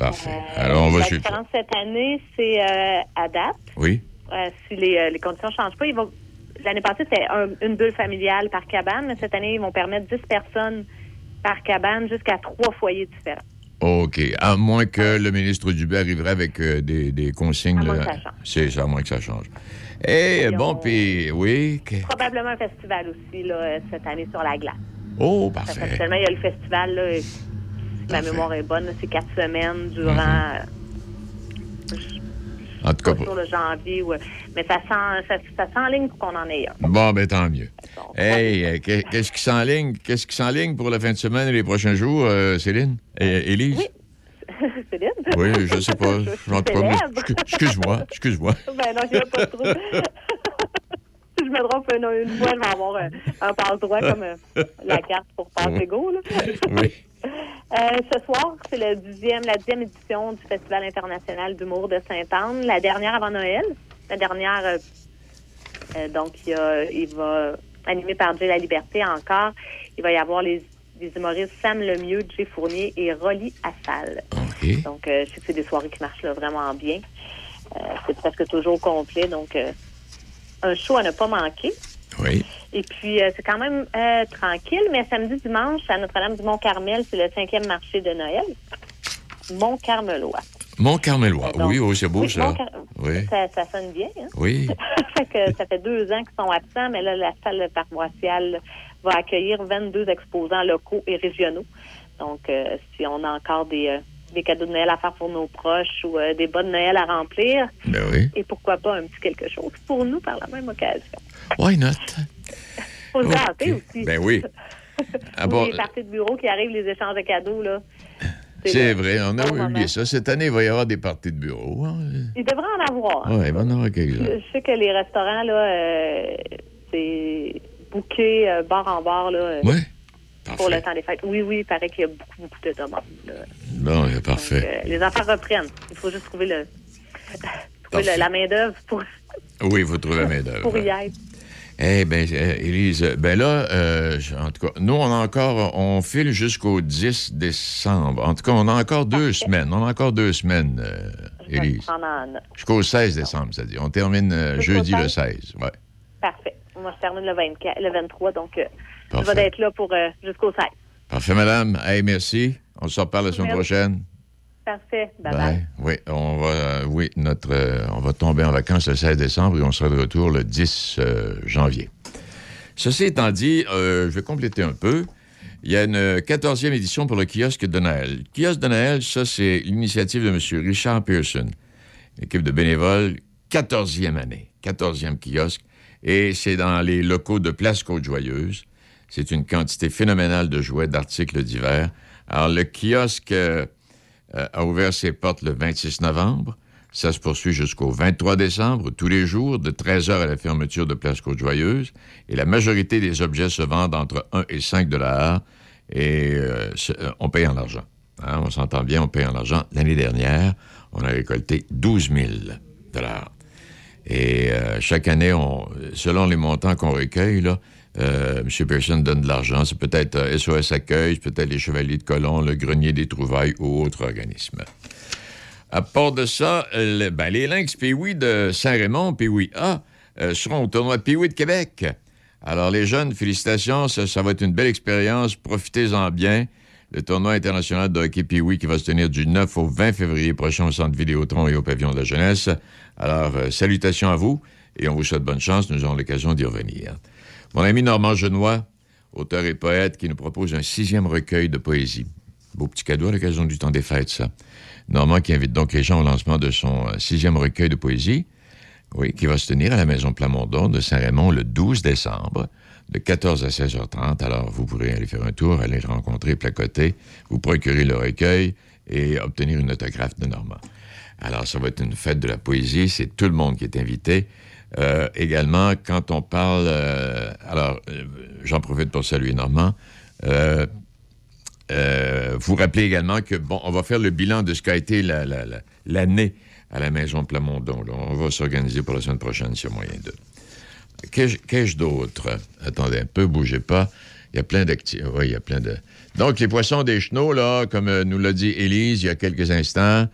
Parfait. Alors, on va suivre. cette année, c'est euh, à date. Oui? Euh, si les, euh, les conditions ne changent pas, ils vont. L'année passée, c'était un- une bulle familiale par cabane, mais cette année, ils vont permettre 10 personnes par cabane jusqu'à trois foyers différents. OK. À moins que le ministre Dubé arriverait avec euh, des, des consignes. À moins là. que ça change. C'est ça, à moins que ça change. Eh, bon, puis, oui. que- Probablement un festival aussi là, euh, cette année sur la glace. Oh, Parce parfait. qu'actuellement, il y a le festival, là, et ma mémoire est bonne, c'est quatre semaines durant Mm-hmm. En tout cas, euh, sur le janvier. ouais. Mais ça sent, ça, ça s'enligne pour qu'on en ait un. bon, ben tant mieux. Hey, euh, qu'est- qu'est-ce qui s'enligne? Qu'est-ce qui s'enligne pour la fin de semaine et les prochains jours, euh, Céline? Et Élise? Céline? Oui, je sais pas. Excu- Excuse-moi, excuse-moi. Ben non, il n'y a pas trop. si je me trompe une, une fois, je vais avoir un, un passe-droit comme euh, la carte pour passe égaux. là. Oui. Euh, ce soir, c'est le dixième, la dixième édition du Festival international d'humour de Sainte-Anne, la dernière avant Noël. La dernière, euh, euh, donc, il, y a- il va animé par Jay La Liberté encore. Il va y avoir les, les humoristes Sam Lemieux, Jay Fournier et Rolly Assal. Donc, je sais que c'est des soirées qui marchent là, vraiment bien. C'est presque toujours complet, donc un show à ne pas manquer. Oui. Et puis, euh, c'est quand même euh, tranquille, mais samedi, dimanche, à Notre-Dame-du-Mont-Carmel, c'est le cinquième marché de Noël. Mont-Carmelois. Mont-Carmelois. Oui, oui, c'est beau, oui, ça. Oui. Ça, ça sonne bien. Hein? Oui. fait que ça fait deux ans qu'ils sont absents, mais là, la salle paroissiale va accueillir 22 exposants locaux et régionaux. Donc, euh, si on a encore des, des cadeaux de Noël à faire pour nos proches ou des bas de Noël à remplir, Ben oui. et pourquoi pas un petit quelque chose pour nous par la même occasion. Why not? Faut gâter aussi. Ben oui. Ah bon, les parties de bureau qui arrivent, les échanges de cadeaux, là. c'est le vrai, on a oublié moment. ça. Cette année, il va y avoir des parties de bureau. hein. Il devrait en avoir. hein. Ouais, il va en avoir quelques-uns. Je je sais que les restaurants, là, euh, c'est bouqué euh, bar en bar, là, euh, Oui. pour le temps des fêtes. Oui, oui, il paraît qu'il y a beaucoup, beaucoup de demandes. là. Bon, euh, parfait. Euh, les affaires reprennent. Il faut juste trouver le, trouver le- la main-d'œuvre pour, Oui, il faut trouver la main-d'œuvre. pour y être. Eh bien, Élise, ben là, euh, en tout cas, nous, on a encore, on file jusqu'au 10 décembre. En tout cas, on a encore deux semaines. On a encore deux semaines, euh, Élise. Jusqu'au 16 décembre, c'est-à-dire. On termine euh, jeudi le 16? 16. Ouais. Parfait. Moi, je termine le, 24, le 23, donc euh, je vais être là pour euh, jusqu'au 16. Parfait, madame. Hey, merci. On se reparle la semaine Merci. prochaine. Parfait. Bye-bye. Oui, on va, euh, oui, notre, euh, on va tomber en vacances le 16 décembre et on sera de retour le 10 euh, janvier. Ceci étant dit, je vais compléter un peu. Il y a une 14e édition pour le kiosque de Noël. Le kiosque de Noël, ça, c'est l'initiative de M. Richard Pearson, équipe de bénévoles, 14e année, 14e kiosque, et c'est dans les locaux de Place Côte-Joyeuse. C'est une quantité phénoménale de jouets, d'articles divers. Alors, le kiosque euh, a ouvert ses portes le 26 novembre. Ça se poursuit jusqu'au 23 décembre, tous les jours, de 13h à la fermeture de Place Côte-Joyeuse. Et la majorité des objets se vendent entre 1 et 5 dollars. Et euh, euh, on paye en argent. Hein, on s'entend bien, on paye en argent. L'année dernière, on a récolté 12 000 dollars. Et chaque année, on, selon les montants qu'on recueille, euh, M. Pearson donne de l'argent. C'est peut-être euh, SOS Accueil, peut-être les Chevaliers de Colomb, le Grenier des Trouvailles ou autres organismes. À part de ça, ben, les Lynx Pee-Wee de Saint-Raymond, Pee-Wee A, euh, seront au tournoi Pee-Wee de Québec. Alors, les jeunes, félicitations, ça, ça va être une belle expérience. Profitez-en bien. Le tournoi international de hockey Pee-Wee qui va se tenir du 9 au 20 février prochain au Centre Vidéotron et au Pavillon de la Jeunesse. Alors, euh, salutations à vous et on vous souhaite bonne chance. Nous aurons l'occasion d'y revenir. Mon ami Normand Genois, auteur et poète, qui nous propose un sixième recueil de poésie. Beau petit cadeau à l'occasion du temps des fêtes, ça. Normand qui invite donc les gens au lancement de son euh, sixième recueil de poésie, qui va se tenir à la Maison Plamondon de Saint-Raymond le 12 décembre, de 14 à 16h30. Alors, vous pourrez aller faire un tour, aller le rencontrer, placoter, vous procurer le recueil et obtenir une autographe de Normand. Alors, ça va être une fête de la poésie, c'est tout le monde qui est invité. Euh, également, quand on parle... euh, alors, euh, j'en profite pour saluer Normand. Vous rappelez également que, bon, on va faire le bilan de ce qu'a été la- la- la- l'année à la Maison Plamondon. là. On va s'organiser pour la semaine prochaine, s'il y a moyen de. Qu'ai-je d'autre? Attendez un peu, bougez pas. Il y a plein d'activités. Oui, il y a plein de. Donc, les poissons des chenaux, là, comme nous l'a dit Élise il y a quelques instants,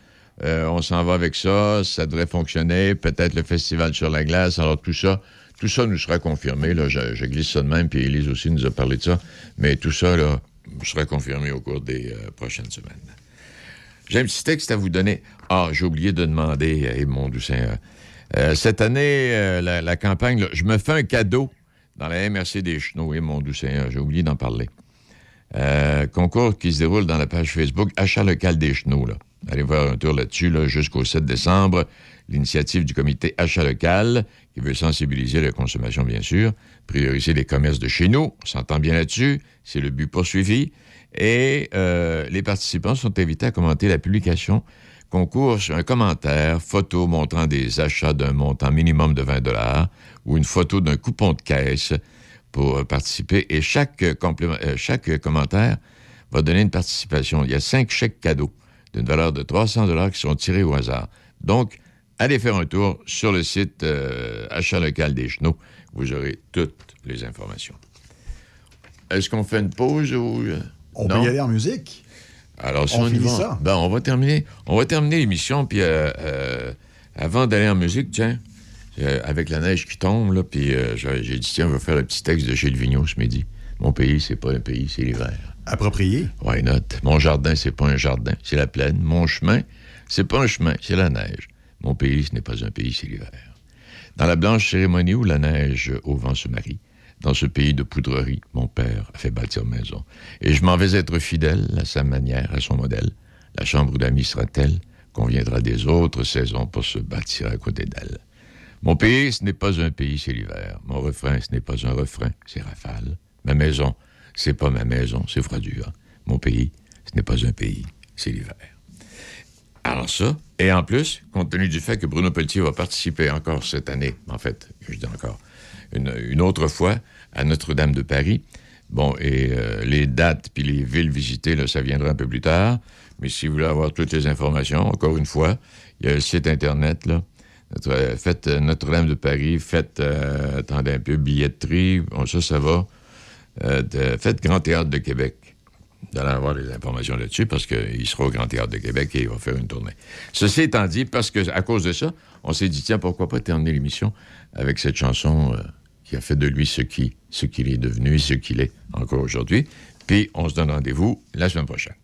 euh, on s'en va avec ça. Ça devrait fonctionner. Peut-être le festival sur la glace. Alors, tout ça, tout ça nous sera confirmé. Là, je, glisse ça de même, puis Élise aussi nous a parlé de ça. Mais tout ça, là, sera confirmé au cours des euh, prochaines semaines. J'ai un petit texte à vous donner. Ah, j'ai oublié de demander, euh, mon doux Seigneur. Euh, cette année, la, campagne, je me fais un cadeau dans la MRC des Chenaux, mon doux Seigneur, j'ai oublié d'en parler. Concours qui se déroule dans la page Facebook Achat local des Chenaux. Là. Allez voir un tour là-dessus là, jusqu'au 7 décembre. L'initiative du comité Achat local, qui veut sensibiliser la consommation, bien sûr, prioriser les commerces de chez nous. On s'entend bien là-dessus. C'est le but poursuivi. Et euh, les participants sont invités à commenter la publication concours sur un commentaire, photo montrant des achats d'un montant minimum de 20 dollars ou une photo d'un coupon de caisse pour participer. Et chaque, euh, chaque commentaire va donner une participation. Il y a cinq chèques cadeaux d'une valeur de 300 dollars qui sont tirés au hasard. Donc, allez faire un tour sur le site euh, Achat local des Chenaux. Vous aurez toutes les informations. Est-ce qu'on fait une pause ou... euh, On non? peut y aller en musique. Alors, si On on, y finit va, ça. ben, on va terminer, on va terminer l'émission, puis euh, euh, avant d'aller en musique, tiens, avec la neige qui tombe, là, puis j'ai dit, tiens, on va faire un petit texte de Gilles Vigneault ce midi. Mon pays, c'est pas un pays, c'est l'hiver. Approprié. Why not? Mon jardin, c'est pas un jardin, c'est la plaine. Mon chemin, c'est pas un chemin, c'est la neige. Mon pays, ce n'est pas un pays, c'est l'hiver. Dans la blanche cérémonie où la neige au vent se marie, dans ce pays de poudrerie, mon père a fait bâtir maison. Et je m'en vais être fidèle à sa manière, à son modèle. La chambre d'amis sera telle qu'on viendra des autres saisons pour se bâtir à côté d'elle. Mon pays, ce n'est pas un pays, c'est l'hiver. Mon refrain, ce n'est pas un refrain, c'est rafale. Ma maison, c'est pas ma maison, c'est froidure. Mon pays, ce n'est pas un pays, c'est l'hiver. Alors ça, et en plus, compte tenu du fait que Bruno Pelletier va participer encore cette année, en fait, je dis encore, une, autre fois à Notre-Dame de Paris, bon, et euh, les dates puis les villes visitées, ça viendra un peu plus tard, mais si vous voulez avoir toutes les informations, encore une fois, il y a le site Internet, là, notre, euh, faites euh, Notre-Dame de Paris, faites, attendez un peu, billetterie, bon, ça, ça va, Euh, de- faites Grand Théâtre de Québec. Vous allez avoir les informations là-dessus parce qu'il sera au Grand Théâtre de Québec et il va faire une tournée. Ceci étant dit, parce que à cause de ça, on s'est dit, tiens, pourquoi pas terminer l'émission avec cette chanson euh, qui a fait de lui ce qui- ce qu'il est devenu et ce qu'il est encore aujourd'hui. Puis on se donne rendez-vous la semaine prochaine.